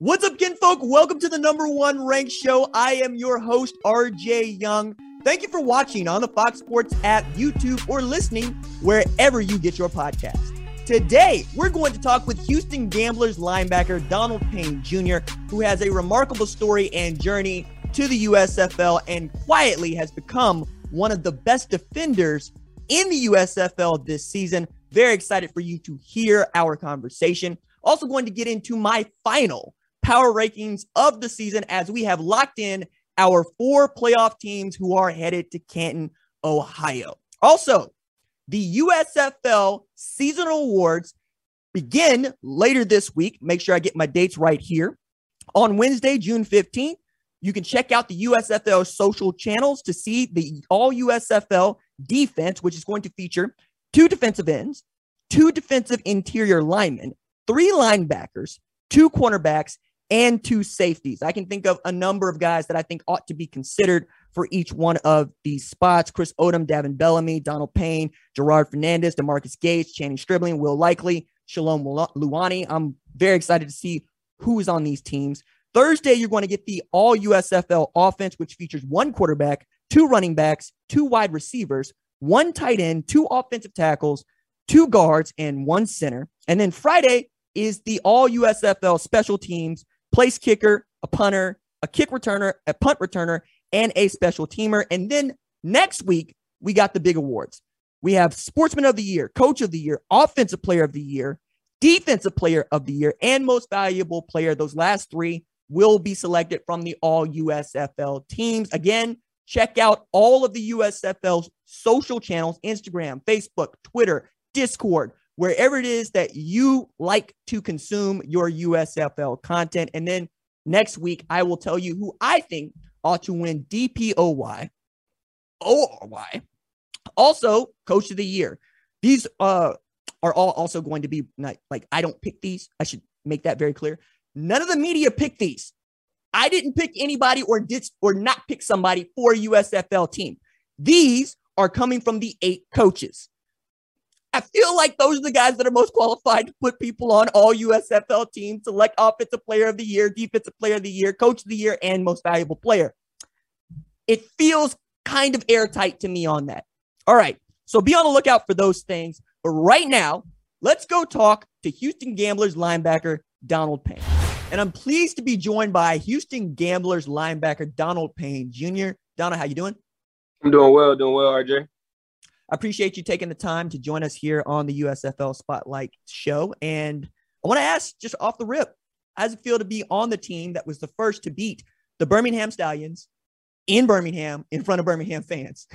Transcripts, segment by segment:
What's up, kinfolk? Welcome to the number one ranked show. I am your host, RJ Young. Thank you for watching on the Fox Sports app, YouTube, or listening wherever you get your podcast. Today, we're going to talk with Houston Gamblers linebacker Donald Payne Jr., who has a remarkable story and journey to the USFL and quietly has become one of the best defenders in the USFL this season. Very excited for you to hear our conversation. Also, going to get into my final power rankings of the season as we have locked in our four playoff teams who are headed to Canton, Ohio. Also, the USFL seasonal awards begin later this week. Make sure I get my dates right here. On Wednesday, June 15th, you can check out the USFL social channels to see the all USFL defense, which is going to feature two defensive ends, two defensive interior linemen, three linebackers, two cornerbacks, and two safeties. I can think of a number of guys that I think ought to be considered for each one of these spots. Chris Odom, Davin Bellamy, Donald Payne, Gerard Fernandez, Demarcus Gates, Channing Stribling, Will Likely, Shalom Luani. I'm very excited to see who is on these teams. Thursday, you're going to get the all USFL offense, which features one quarterback, two running backs, two wide receivers, one tight end, two offensive tackles, two guards, and one center. And then Friday is the all USFL special teams, place kicker, a punter, a kick returner, a punt returner, and a special teamer. And then next week, we got the big awards. We have Sportsman of the Year, Coach of the Year, Offensive Player of the Year, Defensive Player of the Year, and Most Valuable Player. Those last three will be selected from the all USFL teams. Again, check out all of the USFL's social channels Instagram, Facebook, Twitter, Discord, wherever it is that you like to consume your USFL content. And then next week, I will tell you who I think ought to win DPOY, ORY, also Coach of the Year. These uh, are all also going to be not, like, I don't pick these. I should make that very clear. None of the media pick these. I didn't pick anybody or did or not pick somebody for USFL team. These are coming from the eight coaches. I feel like those are the guys that are most qualified to put people on all USFL teams, select offensive player of the year, defensive player of the year, coach of the year, and most valuable player. It feels kind of airtight to me on that. All right. So be on the lookout for those things. But right now, let's go talk to Houston Gamblers linebacker Donald Payne. And I'm pleased to be joined by Houston Gamblers linebacker Donald Payne Jr. Donald, how you doing? I'm doing well, doing well, RJ. I appreciate you taking the time to join us here on the USFL Spotlight show. And I want to ask just off the rip, how does it feel to be on the team that was the first to beat the Birmingham Stallions in Birmingham in front of Birmingham fans?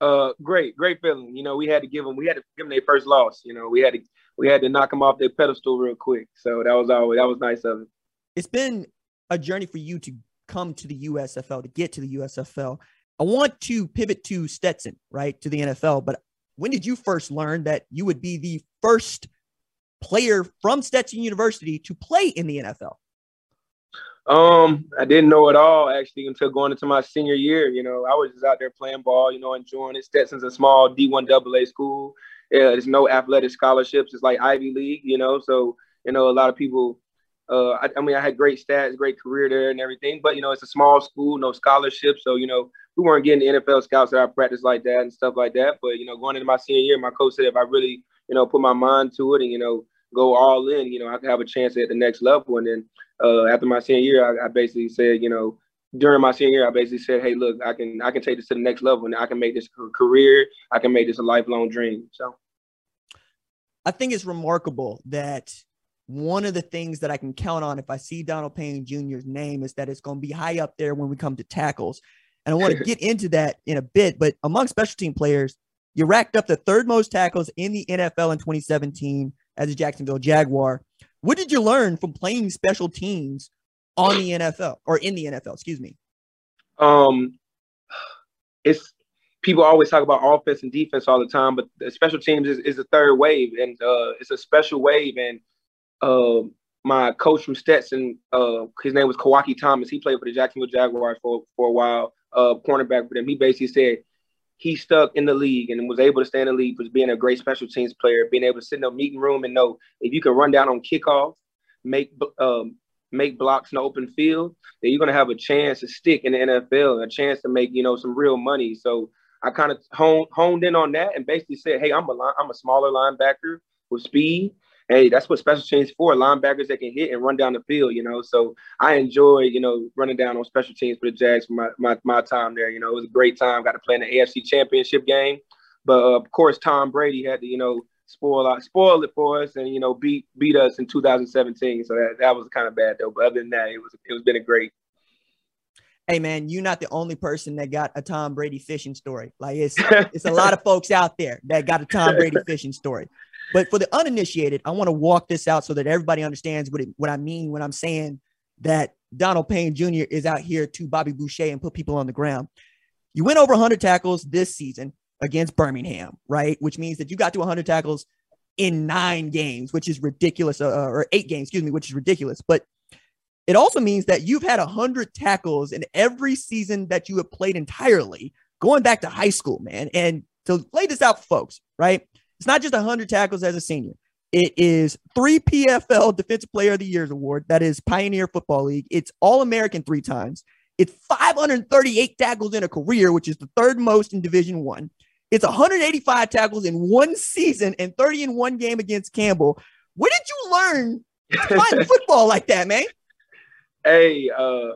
Uh, great, great feeling. You know, we had to give them, we had to give them their first loss. You know, we had to, we had to knock them off their pedestal real quick. So that was always, that was nice of it. It's been a journey for you to come to the USFL, to get to the USFL. I want to pivot to Stetson, right, to the NFL. But when did you first learn that you would be the first player from Stetson University to play in the NFL? Um, I didn't know at all actually until going into my senior year. You know, I was just out there playing ball, you know, enjoying it. Stetson's a small D1 AA school. Yeah, there's no athletic scholarships. It's like Ivy League, you know. So, you know, a lot of people uh, I, I, mean, I had great stats, great career there, and everything. But you know, it's a small school, no scholarship, so you know, we weren't getting the NFL scouts that I practiced like that and stuff like that. But you know, going into my senior year, my coach said if I really, you know, put my mind to it and you know, go all in, you know, I could have a chance at the next level. And then uh, after my senior year, I, I basically said, you know, during my senior year, I basically said, "Hey, look, I can I can take this to the next level, and I can make this a career. I can make this a lifelong dream." So, I think it's remarkable that one of the things that I can count on if I see Donald Payne Jr.'s name is that it's going to be high up there when we come to tackles. And I want to get into that in a bit. But among special team players, you racked up the third most tackles in the NFL in 2017 as a Jacksonville Jaguar. What did you learn from playing special teams on the NFL or in the NFL? Excuse me. Um, it's people always talk about offense and defense all the time, but the special teams is, is the third wave, and uh, it's a special wave. And uh, my coach from Stetson, uh, his name was Kiwaukee Thomas. He played for the Jacksonville Jaguars for for a while, uh, cornerback for them. He basically said he stuck in the league and was able to stay in the league for being a great special teams player, being able to sit in a meeting room and know if you can run down on kickoff, make um, make blocks in the open field, then you're gonna have a chance to stick in the NFL, a chance to make you know some real money. So I kind of honed, honed in on that and basically said, hey, I'm a I'm a smaller linebacker with speed hey, that's what special teams for linebackers that can hit and run down the field, you know. So I enjoy, you know, running down on special teams for the Jags for my, my, my time there. You know, it was a great time. Got to play in the AFC championship game. But uh, of course, Tom Brady had to, you know, spoil out, spoil it for us and, you know, beat beat us in 2017. So that, that was kind of bad though. But other than that, it was it was been a great hey man, you're not the only person that got a Tom Brady fishing story. Like it's it's a lot of folks out there that got a Tom Brady fishing story. But for the uninitiated, I want to walk this out so that everybody understands what it, what I mean when I'm saying that Donald Payne Jr. is out here to Bobby Boucher and put people on the ground. You went over 100 tackles this season against Birmingham, right? Which means that you got to 100 tackles in nine games, which is ridiculous, uh, or eight games, excuse me, which is ridiculous. But it also means that you've had 100 tackles in every season that you have played entirely, going back to high school, man. And to lay this out for folks, right? It's not just 100 tackles as a senior. It is three PFL Defensive Player of the Years award. That is Pioneer Football League. It's All American three times. It's 538 tackles in a career, which is the third most in Division One. It's 185 tackles in one season and 30 in one game against Campbell. Where did you learn playing football like that, man? Hey, uh,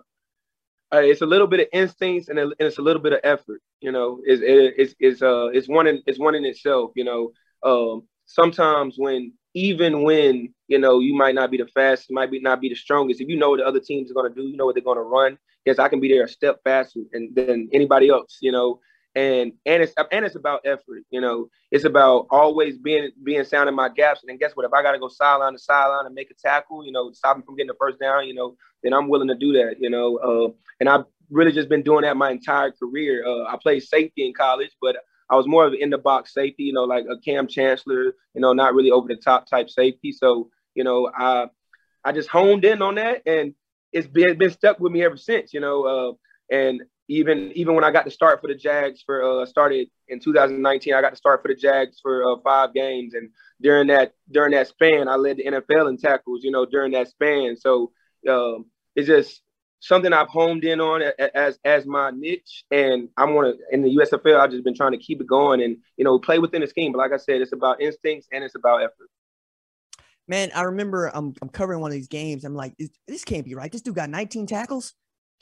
uh, it's a little bit of instincts and, it's a little bit of effort. You know, it's it's it's uh it's one in it's one in itself. You know, um, sometimes when even when you know you might not be the fastest, might be not be the strongest, if you know what the other teams are going to do, you know what they're going to run. Yes, I can be there a step faster and than anybody else. You know, and and it's and it's about effort. You know, it's about always being being sound in my gaps. And then guess what? If I got to go sideline to sideline and make a tackle, you know, stop me from getting the first down, you know, then I'm willing to do that. You know, uh, and I've really just been doing that my entire career. Uh, I played safety in college, but I was more of in the box safety, you know, like a Kam Chancellor, you know, not really over the top type safety. So, you know, I I just honed in on that and it's been, been stuck with me ever since, you know. Uh, and even even when I got to start for the Jags for uh, started in 2019, I got to start for the Jags for uh, five games, and during that during that span, I led the NFL in tackles. You know, during that span, so um, it's just something I've honed in on as as my niche, and I'm gonna in the USFL. I've just been trying to keep it going and you know play within the scheme. But like I said, it's about instincts and it's about effort. Man, I remember I'm, I'm covering one of these games. I'm like, this can't be right. This dude got 19 tackles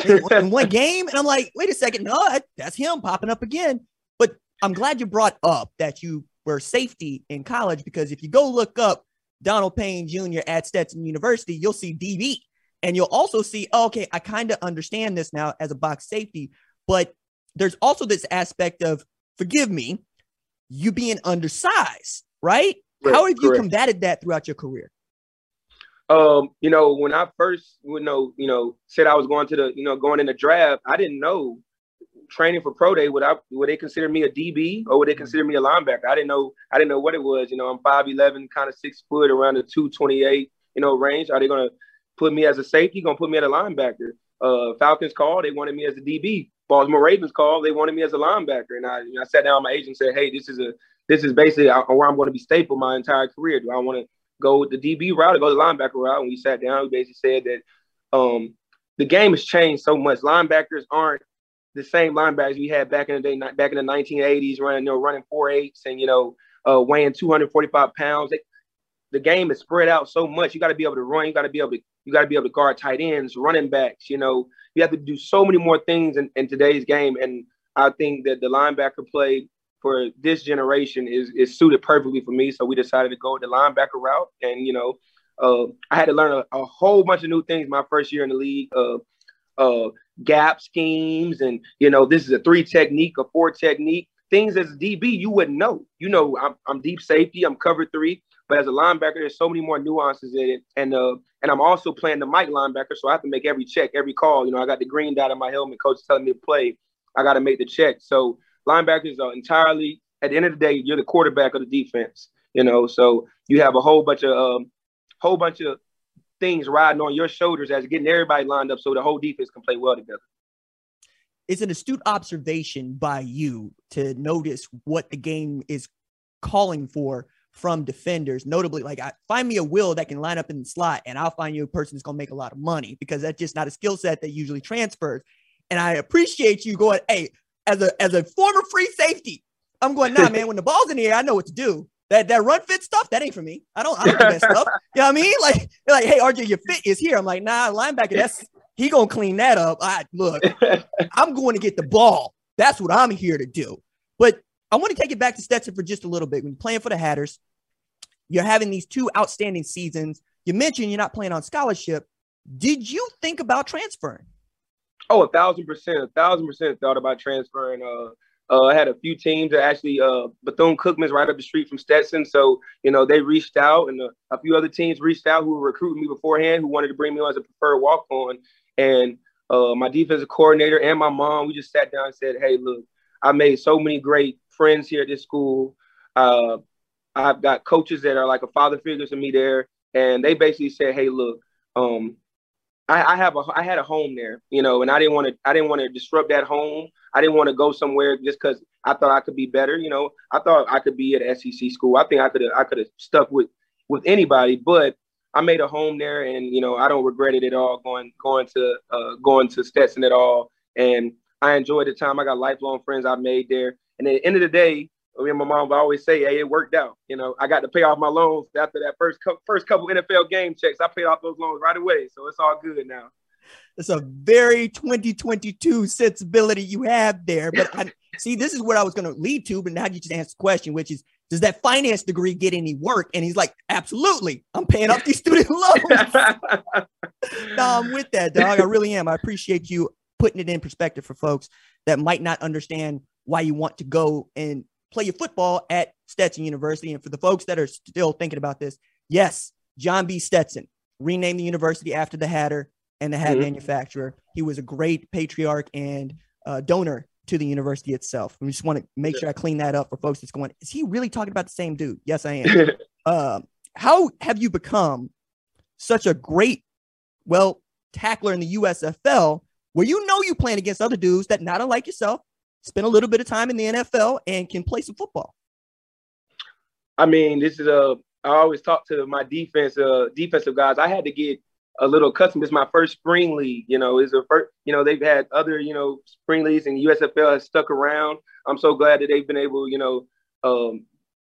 in, in one game, and I'm like, wait a second, no, that's him popping up again. But I'm glad you brought up that you were safety in college because if you go look up Donald Payne Jr. at Stetson University, you'll see DB and you'll also see, oh, okay, I kind of understand this now as a box safety, but there's also this aspect of, forgive me, you being undersized, right? Correct, How have you correct. combated that throughout your career? Um, you know, when I first, you know, you know, said I was going to the, you know, going in the draft, I didn't know training for pro day would I would they consider me a DB or would they consider me a linebacker? I didn't know I didn't know what it was. You know, I'm five eleven, kind of six foot, around the two twenty eight, you know, range. Are they gonna put me as a safety, gonna put me at a linebacker. Uh, Falcons call, they wanted me as a DB. Baltimore Ravens call, they wanted me as a linebacker. And I, you know, I sat down with my agent and said, hey, this is a this is basically where I'm going to be stapled my entire career. Do I want to go the DB route or go the linebacker route? And we sat down, we basically said that um, the game has changed so much. Linebackers aren't the same linebackers we had back in the day, back in the 1980s, running, you know, running four eights and, you know, uh, weighing 245 pounds. They, the game is spread out so much. You got to be able to run. You got to be able to you got to be able to guard tight ends, running backs. You know, you have to do so many more things in, in today's game. And I think that the linebacker play for this generation is is suited perfectly for me. So we decided to go the linebacker route. And you know, uh, I had to learn a, a, whole bunch of new things my first year in the league. Uh, uh, gap schemes, and you know, this is a three technique, a four technique. Things as a DB you wouldn't know. You know, I'm, I'm deep safety, I'm cover three, But as a linebacker, there's so many more nuances in it, and uh, and I'm also playing the Mike linebacker, so I have to make every check, every call. You know, I got the green dot on my helmet. Coach telling me to play. I got to make the check. So linebackers are entirely at the end of the day, you're the quarterback of the defense. You know, so you have a whole bunch of um, whole bunch of things riding on your shoulders as getting everybody lined up so the whole defense can play well together. It's an astute observation by you to notice what the game is calling for from defenders. Notably, like I, find me a will that can line up in the slot, and I'll find you a person that's going to make a lot of money because that's just not a skill set that usually transfers. And I appreciate you going, hey, as a as a former free safety, I'm going, nah, man. When the ball's in the air, I know what to do. That that run fit stuff, that ain't for me. I don't I don't do that stuff. You know what I mean? Like, like, hey, RJ, your fit is here. I'm like, nah, linebacker, that's he gonna clean that up. I look, I'm going to get the ball. That's what I'm here to do. But I want to take it back to Stetson for just a little bit. When you're playing for the Hatters, you're having these two outstanding seasons. You mentioned you're not playing on scholarship. Did you think about transferring? Oh, a thousand percent, a thousand percent thought about transferring. Uh, uh, I had a few teams that actually uh, Bethune Cookman's right up the street from Stetson, so you know they reached out, and uh, a few other teams reached out who were recruiting me beforehand, who wanted to bring me on as a preferred walk on. And uh, my defensive coordinator and my mom, we just sat down and said, "Hey, look, I made so many great friends here at this school. Uh, I've got coaches that are like a father figure to me there, and they basically said, "Hey, look, um, I, I, have a I had a home there, you know, and I didn't want to I didn't want to disrupt that home. I didn't want to go somewhere just because I thought I could be better, you know. I thought I could be at SEC school. I think I could I could have stuck with with anybody, but I made a home there, and you know I don't regret it at all going going to uh, going to Stetson at all, and I enjoyed the time. I got lifelong friends I made there, and at the end of the day, I mean, my mom would always say, "Hey, it worked out." You know, I got to pay off my loans after that first co- first couple NFL game checks. I paid off those loans right away, so it's all good now. It's a very 2022 sensibility you have there. But I, see, this is what I was going to lead to. But now you just asked the question, which is, does that finance degree get any work? And he's like, absolutely. I'm paying off these student loans. no, I'm with that, dog. I really am. I appreciate you putting it in perspective for folks that might not understand why you want to go and play your football at Stetson University. And for the folks that are still thinking about this, yes, John B. Stetson renamed the university after the Hatter and the hat mm-hmm. manufacturer. He was a great patriarch and uh, donor to the university itself. We just want to make sure I clean that up for folks that's going, is he really talking about the same dude? Yes, I am. uh, how have you become such a great, well, tackler in the USFL where you know you playing against other dudes that not unlike yourself spend a little bit of time in the NFL and can play some football? I mean, this is a. I always talk to my defense, uh, defensive guys. I had to get a little accustomed. Is my first spring league. You know, is a first. You know, they've had other you know spring leagues and USFL has stuck around. I'm so glad that they've been able. You know, um,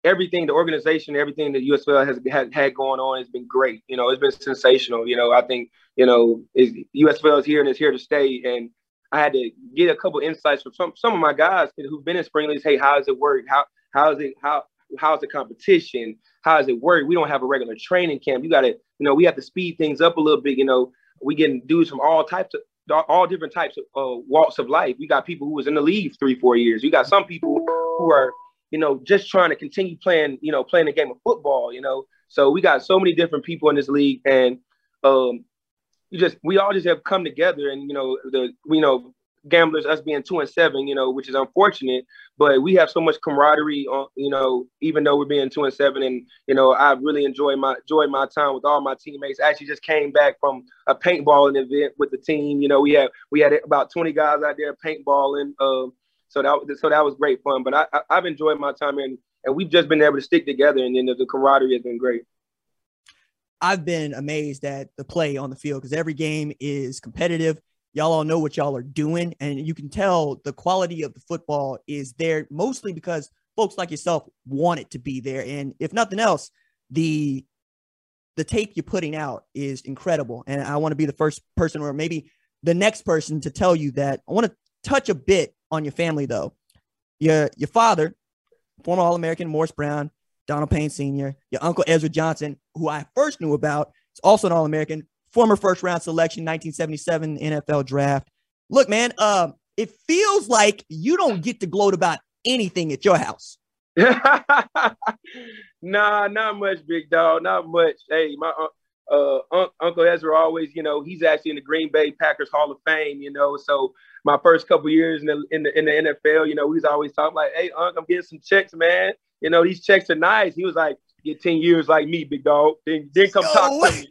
everything the organization, everything that USFL has had, had going on has been great. You know, it's been sensational. You know, I think you know is USFL is here and it's here to stay. And I had to get a couple insights from some some of my guys who've been in spring leagues. Hey, how does it work? How how is it how how's the competition? How does it work? We don't have a regular training camp. You got to, you know, we have to speed things up a little bit. You know, we getting dudes from all types of all different types of uh, walks of life. We got people who was in the league three, four years. You got some people who are, you know, just trying to continue playing, you know, playing the game of football. You know, so we got so many different people in this league, and um, you just we all just have come together, and you know, the you know gamblers, us being two and seven, you know, which is unfortunate. But we have so much camaraderie on, you know, even though we're being two and seven, and you know, I really enjoy my enjoy my time with all my teammates. I actually just came back from a paintballing event with the team. You know, we had we had about twenty guys out there paintballing. Um, so that so that was great fun. But I, I have enjoyed my time and and we've just been able to stick together, and then the camaraderie has been great. I've been amazed at the play on the field because every game is competitive. Y'all all know what y'all are doing and you can tell the quality of the football is there mostly because folks like yourself want it to be there. And if nothing else the the tape you're putting out is incredible. And i want to be the first person or maybe the next person to tell you that. I want to touch a bit on your family though. Your your father former all-american morris brown donald payne senior your uncle ezra johnson who i first knew about is also an all-american former first round selection, 1977 NFL draft. Look, man, uh, it feels like you don't get to gloat about anything at your house. nah, not much, big dog. Not much. Hey, my uh, uh, Uncle Ezra always, you know, he's actually in the Green Bay Packers Hall of Fame, you know. So my first couple years in the, in the in the NFL, you know, he's always talking like, "Hey, Uncle, I'm getting some checks, man. You know, these checks are nice." He was like, "Get ten years like me, big dog. Then then come talk to me."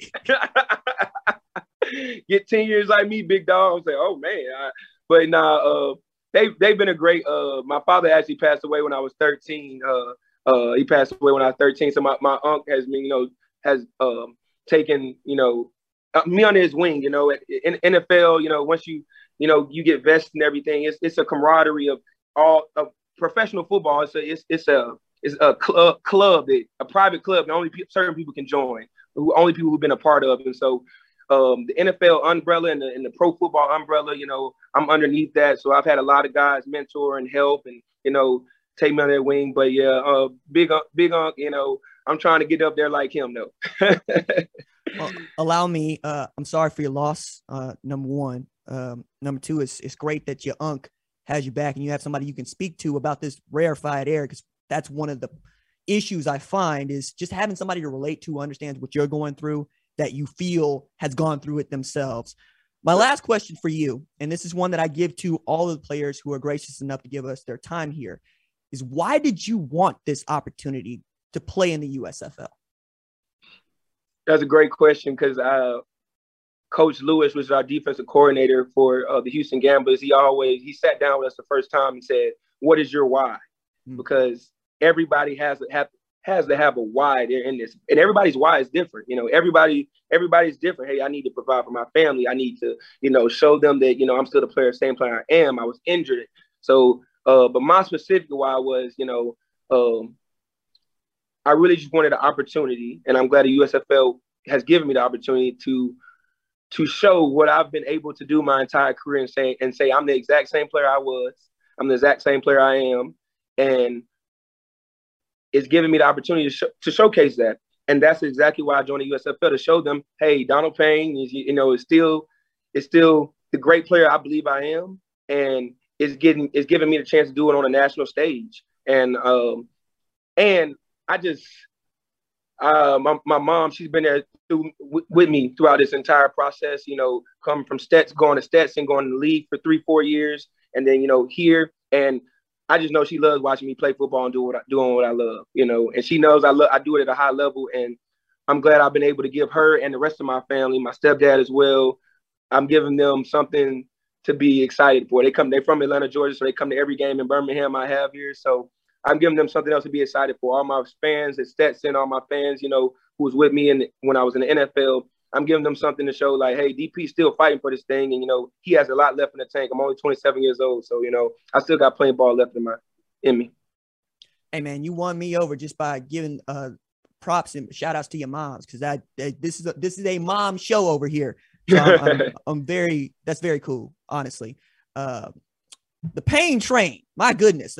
Get ten years like me, big dog. I was like, "Oh man," I, but nah, uh, they they've been a great. Uh, my father actually passed away when I was 13. Uh, uh, he passed away when I was 13. So my my uncle has been, you know, has um taken, you know, uh, me under his wing. You know, in NFL, you know, once you you know you get vested and everything, it's it's a camaraderie of all of professional football. It's a it's it's a it's a club club that a private club that only pe- certain people can join, who only people who've been a part of, and so um, the NFL umbrella and the, and the pro football umbrella, you know, I'm underneath that. So I've had a lot of guys mentor and help and, you know, take me on their wing. But yeah, uh, big, big, you know, I'm trying to get up there like him though. well, allow me, uh, I'm sorry for your loss. Uh, number one, um, number two, it's, it's great that your unk has you back and you have somebody you can speak to about this rarefied air. Cause that's one of the issues I find is just having somebody to relate to, understands what you're going through that you feel has gone through it themselves. My last question for you, and this is one that I give to all of the players who are gracious enough to give us their time here, is why did you want this opportunity to play in the USFL? That's a great question because uh, Coach Lewis was our defensive coordinator for uh, the Houston Gamblers. He always he sat down with us the first time and said, "What is your why?" Mm-hmm. Because everybody has to have has to have a why there in this, and everybody's why is different. You know, everybody everybody's different. Hey, I need to provide for my family. I need to, you know, show them that you know I'm still the player, same player I am. I was injured, so uh, but my specific why was, you know, um, I really just wanted an opportunity, and I'm glad the USFL has given me the opportunity to to show what I've been able to do my entire career and say and say I'm the exact same player I was. I'm the exact same player I am, and is giving me the opportunity to, sh- to showcase that. And that's exactly why I joined the USFL to show them, hey, Donald Payne is, you know, is still is still the great player I believe I am, and is getting is giving me the chance to do it on a national stage. And um, and I just uh, my, my mom, she's been there through, w- with me throughout this entire process, you know, coming from Stets, going to Stetson, going to the league for three, four years, and then, you know, here. And I just know she loves watching me play football and do what I, doing what I love, you know. And she knows I love I do it at a high level, and I'm glad I've been able to give her and the rest of my family, my stepdad as well. I'm giving them something to be excited for. They come, they're from Atlanta, Georgia, so they come to every game in Birmingham I have here. So I'm giving them something else to be excited for. All my fans at Stetson, all my fans, you know, who was with me in, when I was in the NFL, I'm giving them something to show like, hey, DP's still fighting for this thing, and you know he has a lot left in the tank. I'm only 27 years old, so you know I still got playing ball left in my in me. Hey man, you won me over just by giving uh props and shout outs to your moms because that, this is a, this is a mom show over here. So I'm, I'm, I'm, very that's very cool, honestly. Uh, the pain train, my goodness,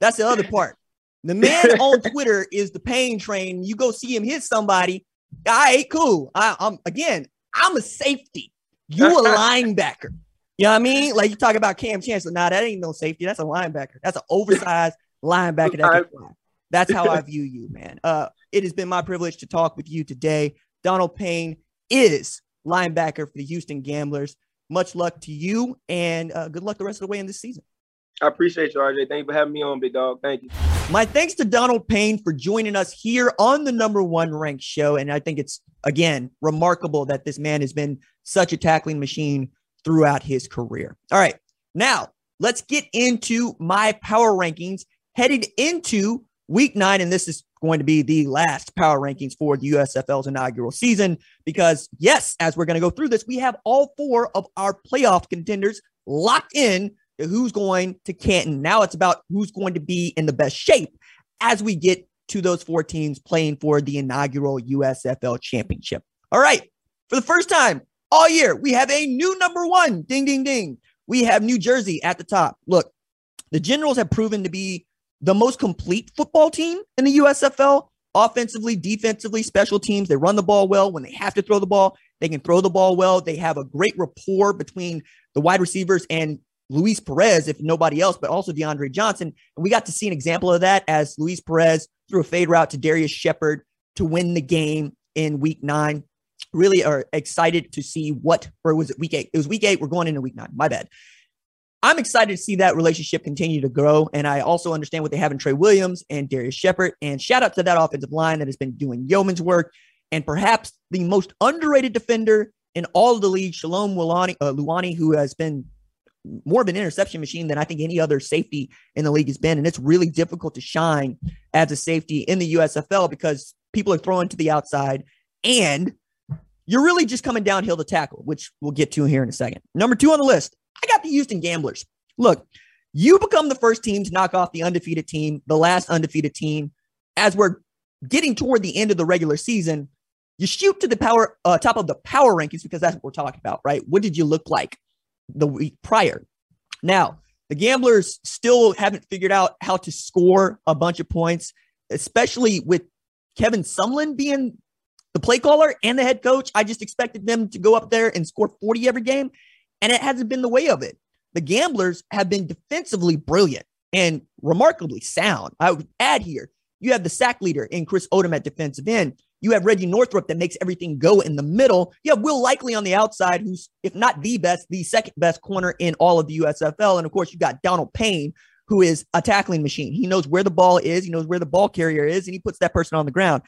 that's the other part. The man on Twitter is the pain train. You go see him hit somebody, all right, cool. I, am again, I'm a safety. You a linebacker. You know what I mean? Like you talk about Kam Chancellor. Nah, that ain't no safety. That's a linebacker. That's an oversized linebacker. That That's how I view you, man. Uh, it has been my privilege to talk with you today. Donald Payne is linebacker for the Houston Gamblers. Much luck to you, and uh, good luck the rest of the way in this season. I appreciate you, RJ. Thank you for having me on, big dog. Thank you. My thanks to Donald Payne for joining us here on the number one ranked show. And I think it's, again, remarkable that this man has been such a tackling machine throughout his career. All right. Now, let's get into my power rankings headed into week nine. And this is going to be the last power rankings for the USFL's inaugural season. Because, yes, as we're going to go through this, we have all four of our playoff contenders locked in who's going to Canton. Now it's about who's going to be in the best shape as we get to those four teams playing for the inaugural USFL championship. All right. For the first time all year, we have a new number one. Ding, ding, ding. We have New Jersey at the top. Look, the Generals have proven to be the most complete football team in the USFL. Offensively, defensively, special teams. They run the ball well. When they have to throw the ball, they can throw the ball well. They have a great rapport between the wide receivers and Luis Perez, if nobody else, but also DeAndre Johnson. And we got to see an example of that as Luis Perez threw a fade route to Darius Shepherd to win the game in week nine. Really are excited to see what, or was it week eight? It was week eight. We're going into week nine. My bad. I'm excited to see that relationship continue to grow. And I also understand what they have in Trey Williams and Darius Shepherd. And shout out to that offensive line that has been doing yeoman's work. And perhaps the most underrated defender in all of the league, Shalom uh, Luani, who has been more of an interception machine than I think any other safety in the league has been. And it's really difficult to shine as a safety in the USFL because people are throwing to the outside and you're really just coming downhill to tackle, which we'll get to here in a second. Number two on the list, I got the Houston Gamblers. Look, you become the first team to knock off the undefeated team, the last undefeated team. As we're getting toward the end of the regular season, you shoot to the power uh, top of the power rankings because that's what we're talking about, right? What did you look like the week prior? Now, the Gamblers still haven't figured out how to score a bunch of points, especially with Kevin Sumlin being the play caller and the head coach. I just expected them to go up there and score 40 every game, and it hasn't been the way of it. The Gamblers have been defensively brilliant and remarkably sound. I would add here, you have the sack leader in Chris Odom at defensive end. You have Reggie Northrup that makes everything go in the middle. You have Will Likely on the outside, who's, if not the best, the second best corner in all of the USFL. And of course, you got Donald Payne, who is a tackling machine. He knows where the ball is, he knows where the ball carrier is, and he puts that person on the ground.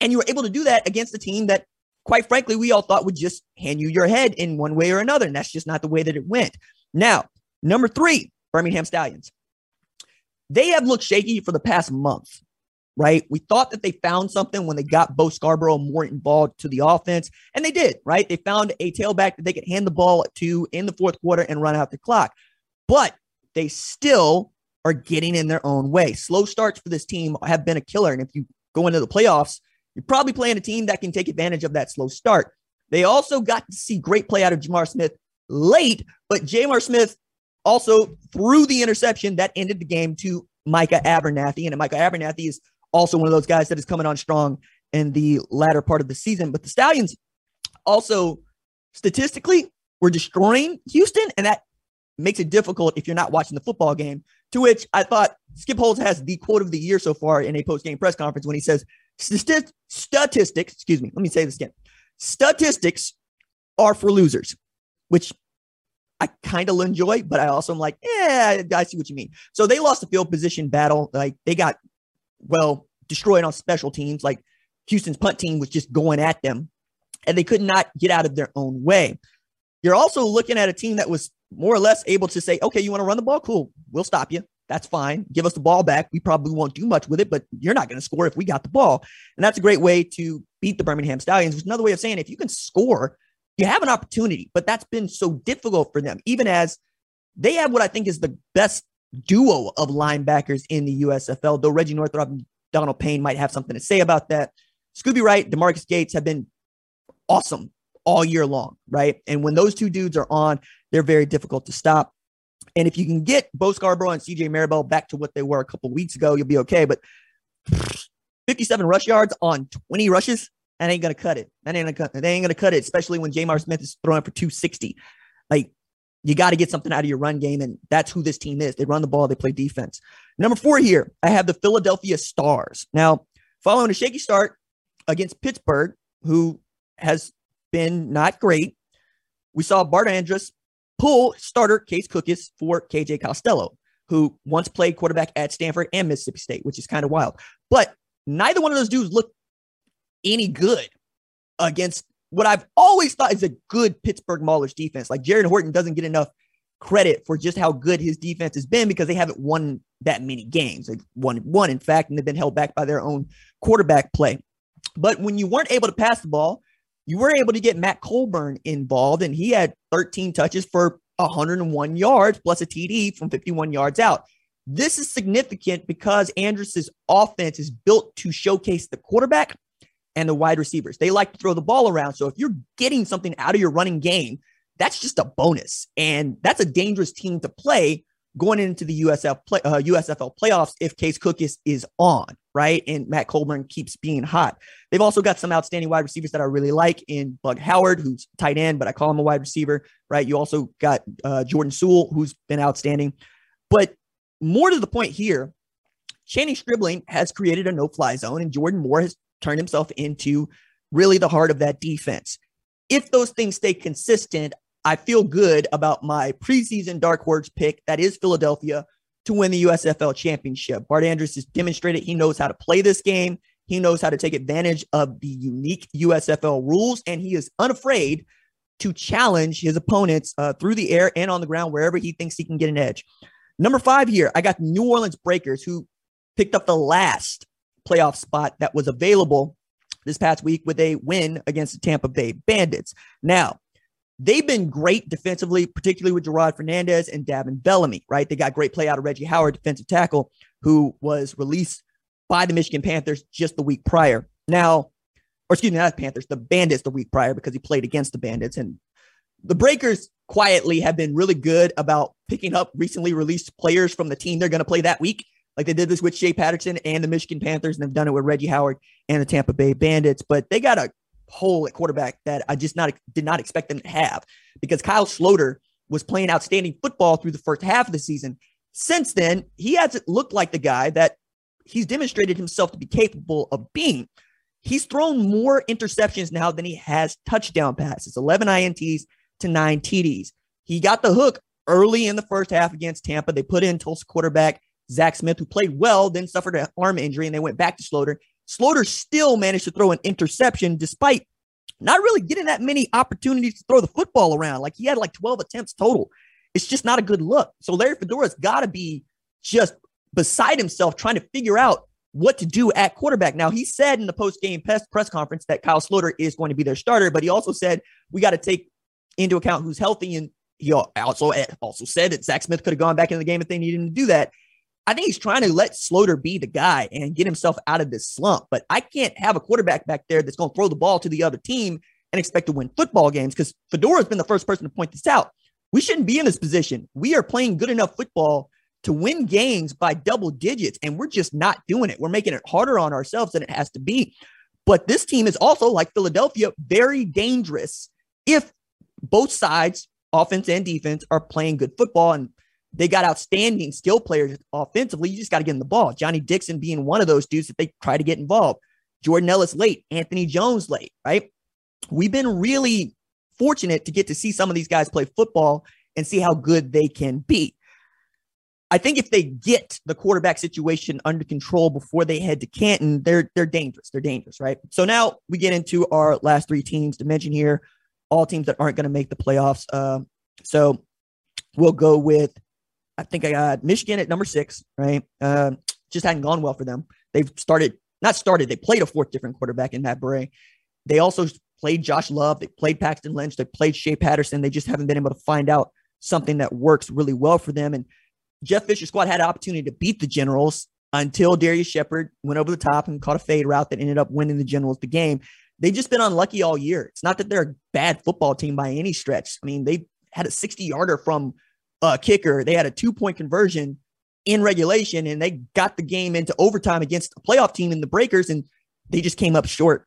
And you were able to do that against a team that, quite frankly, we all thought would just hand you your head in one way or another. And that's just not the way that it went. Now, number three, Birmingham Stallions. They have looked shaky for the past month, right? We thought that they found something when they got Bo Scarborough more involved to the offense, and they did, right? They found a tailback that they could hand the ball to in the fourth quarter and run out the clock. But they still are getting in their own way. Slow starts for this team have been a killer. And if you go into the playoffs, you're probably playing a team that can take advantage of that slow start. They also got to see great play out of J'Mar Smith late, but J'Mar Smith also threw the interception that ended the game to Micah Abernathy. And Micah Abernathy is also one of those guys that is coming on strong in the latter part of the season. But the Stallions also statistically were destroying Houston, and that makes it difficult if you're not watching the football game. To which I thought Skip Holtz has the quote of the year so far in a post game press conference when he says, statistics, excuse me, let me say this again. Statistics are for losers, which I kind of enjoy, but I also am like, yeah, I see what you mean. So they lost the field position battle. Like they got, well, destroyed on special teams. Like Houston's punt team was just going at them and they could not get out of their own way. You're also looking at a team that was more or less able to say, okay, you want to run the ball? Cool. We'll stop you. That's fine. Give us the ball back. We probably won't do much with it, but you're not going to score if we got the ball. And that's a great way to beat the Birmingham Stallions. It's another way of saying if you can score, you have an opportunity, but that's been so difficult for them, even as they have what I think is the best duo of linebackers in the USFL, though Reggie Northrup and Donald Payne might have something to say about that. Scooby Wright, Demarcus Gates have been awesome all year long, right? And when those two dudes are on, they're very difficult to stop. And if you can get Bo Scarborough and CJ Marable back to what they were a couple weeks ago, you'll be okay. But 57 rush yards on 20 rushes, that ain't gonna cut it. That ain't gonna cut. That ain't gonna cut it, especially when J'Mar Smith is throwing for 260. Like you got to get something out of your run game, and that's who this team is. They run the ball, they play defense. Number four here, I have the Philadelphia Stars. Now, following a shaky start against Pittsburgh, who has been not great, we saw Bart Andrus pull starter Case Cookus for KJ Costello, who once played quarterback at Stanford and Mississippi State, which is kind of wild. But neither one of those dudes looked any good against what I've always thought is a good Pittsburgh Maulers defense. Like Jared Horton doesn't get enough credit for just how good his defense has been because they haven't won that many games. They've won one, in fact, and they've been held back by their own quarterback play. But when you weren't able to pass the ball, you were able to get Matt Colburn involved, and he had 13 touches for 101 yards plus a TD from 51 yards out. This is significant because Andrus's offense is built to showcase the quarterback and the wide receivers. They like to throw the ball around. So if you're getting something out of your running game, that's just a bonus. And that's a dangerous team to play going into the USF play, uh, USFL playoffs if Case Cookus is on, right? And Matt Colburn keeps being hot. They've also got some outstanding wide receivers that I really like in Bug Howard, who's tight end, but I call him a wide receiver, right? You also got uh, Jordan Sewell, who's been outstanding. But more to the point here, Channing Stribling has created a no fly zone, and Jordan Moore has turned himself into really the heart of that defense. If those things stay consistent, I feel good about my preseason dark horse pick. That is Philadelphia to win the USFL championship. Bart Andrus has demonstrated he knows how to play this game. He knows how to take advantage of the unique USFL rules, and he is unafraid to challenge his opponents uh, through the air and on the ground wherever he thinks he can get an edge. Number five here, I got New Orleans Breakers, who picked up the last playoff spot that was available this past week with a win against the Tampa Bay Bandits. Now, they've been great defensively, particularly with Gerard Fernandez and Davin Bellamy, right? They got great play out of Reggie Howard, defensive tackle, who was released by the Michigan Panthers just the week prior. Now, or excuse me, not Panthers, the Bandits the week prior because he played against the Bandits. And the Breakers quietly have been really good about picking up recently released players from the team they're going to play that week. Like they did this with Shea Patterson and the Michigan Panthers, and they've done it with Reggie Howard and the Tampa Bay Bandits. But they got a hole at quarterback that I just not did not expect them to have because Kyle Sloter was playing outstanding football through the first half of the season. Since then, he hasn't looked like the guy that he's demonstrated himself to be capable of being. He's thrown more interceptions now than he has touchdown passes 11 INTs to nine TDs. He got the hook early in the first half against Tampa. They put in Tulsa quarterback Zach Smith, who played well, then suffered an arm injury, and they went back to Sloter. Sloter still managed to throw an interception despite not really getting that many opportunities to throw the football around. Like he had like 12 attempts total. It's just not a good look. So Larry Fedora's got to be just beside himself trying to figure out what to do at quarterback. Now, he said in the post game press, conference that Kyle Sloter is going to be their starter, but he also said we got to take into account who's healthy. And he also, eh, also said that Zach Smith could have gone back in the game if they needed him to do that. I think he's trying to let Sloter be the guy and get himself out of this slump. But I can't have a quarterback back there that's going to throw the ball to the other team and expect to win football games because Fedora's been the first person to point this out. We shouldn't be in this position. We are playing good enough football to win games by double digits, and we're just not doing it. We're making it harder on ourselves than it has to be. But this team is also, like Philadelphia, very dangerous if both sides, offense and defense, are playing good football. And they got outstanding skill players offensively. You just got to get in the ball. Johnny Dixon being one of those dudes that they try to get involved. Jordan Ellis late, Anthony Jones late, right? We've been really fortunate to get to see some of these guys play football and see how good they can be. I think if they get the quarterback situation under control before they head to Canton, they're they're dangerous. They're dangerous, right? So now we get into our last three teams to mention here, all teams that aren't going to make the playoffs. Uh, so we'll go with I think I got Michigan at number six, right? Uh, just hadn't gone well for them. They've started, not started, they played a fourth different quarterback in Matt Bray. They also played Josh Love. They played Paxton Lynch. They played Shea Patterson. They just haven't been able to find out something that works really well for them. And Jeff Fisher's squad had an opportunity to beat the Generals until Darius Shepherd went over the top and caught a fade route that ended up winning the Generals the game. They've just been unlucky all year. It's not that they're a bad football team by any stretch. I mean, they had a 60 yarder from uh, kicker. They had a two point conversion in regulation and they got the game into overtime against a playoff team in the Breakers and they just came up short.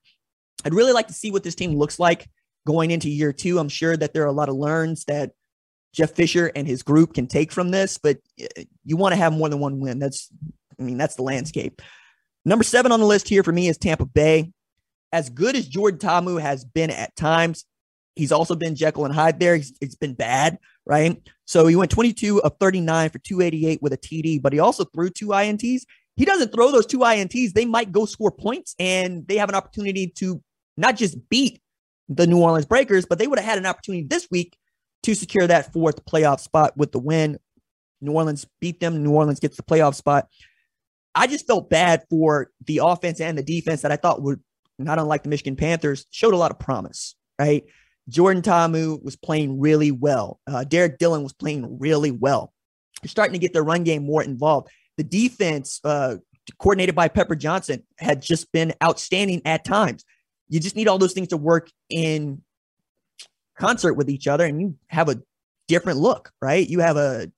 I'd really like to see what this team looks like going into year two. I'm sure that there are a lot of learns that Jeff Fisher and his group can take from this, but uh, you want to have more than one win. That's, I mean, that's the landscape. Number seven on the list here for me is Tampa Bay. As good as Jordan Ta'amu has been at times, he's also been Jekyll and Hyde there. He's, it's been bad, right? So he went 22 of 39 for 288 with a TD, but he also threw two INTs. He doesn't throw those two INTs, they might go score points and they have an opportunity to not just beat the New Orleans Breakers, but they would have had an opportunity this week to secure that fourth playoff spot with the win. New Orleans beat them. New Orleans gets the playoff spot. I just felt bad for the offense and the defense that I thought would, not unlike the Michigan Panthers, showed a lot of promise, right? Jordan Ta'amu was playing really well. Uh, Derek Dillon was playing really well. They're starting to get the run game more involved. The defense, uh, coordinated by Pepper Johnson, had just been outstanding at times. You just need all those things to work in concert with each other, and you have a different look, right? You have a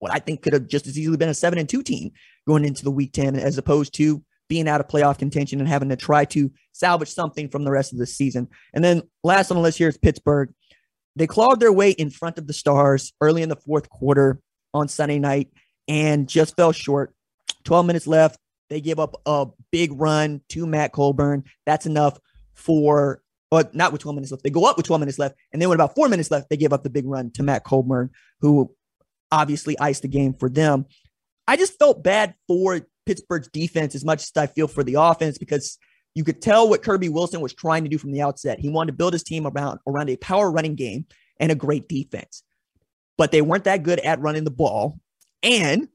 what I think could have just as easily been a seven and two team going into the week 10, as opposed to being out of playoff contention and having to try to salvage something from the rest of the season. And then last on the list here is Pittsburgh. They clawed their way in front of the Stars early in the fourth quarter on Sunday night and just fell short. 12 minutes left. They give up a big run to Matt Colburn. That's enough for, but not with 12 minutes left. They go up with 12 minutes left. And then with about four minutes left, they give up the big run to Matt Colburn, who obviously iced the game for them. I just felt bad for Pittsburgh's defense as much as I feel for the offense because you could tell what Kirby Wilson was trying to do from the outset. He wanted to build his team around, around a power running game and a great defense. But they weren't that good at running the ball. And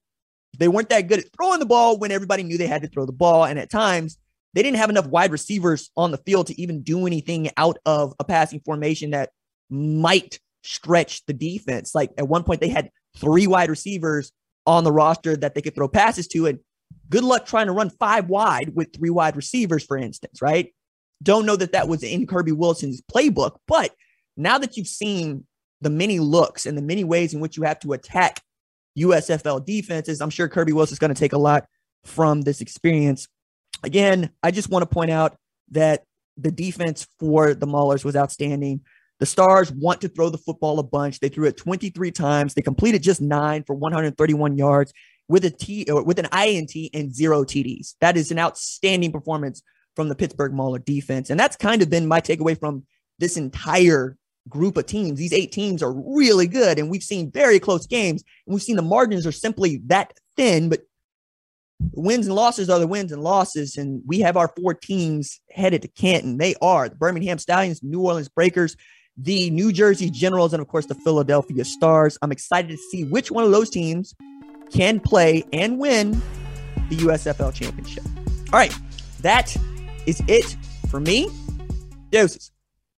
they weren't that good at throwing the ball when everybody knew they had to throw the ball. And at times, they didn't have enough wide receivers on the field to even do anything out of a passing formation that might stretch the defense. Like at one point, they had three wide receivers on the roster that they could throw passes to. And good luck trying to run five wide with three wide receivers, for instance, right? Don't know that that was in Kirby Wilson's playbook, but now that you've seen the many looks and the many ways in which you have to attack USFL defenses, I'm sure Kirby Wilson's going to take a lot from this experience. Again, I just want to point out that the defense for the Maulers was outstanding. The Stars want to throw the football a bunch. They threw it 23 times. They completed just nine for 131 yards with a T or with an INT and zero TDs. That is an outstanding performance from the Pittsburgh Mauler defense. And that's kind of been my takeaway from this entire group of teams. These eight teams are really good, and we've seen very close games, and we've seen the margins are simply that thin, but wins and losses are the wins and losses. And we have our four teams headed to Canton. They are the Birmingham Stallions, New Orleans Breakers, the New Jersey Generals, and of course the Philadelphia Stars. I'm excited to see which one of those teams can play and win the USFL championship. All right, that is it for me. Doses.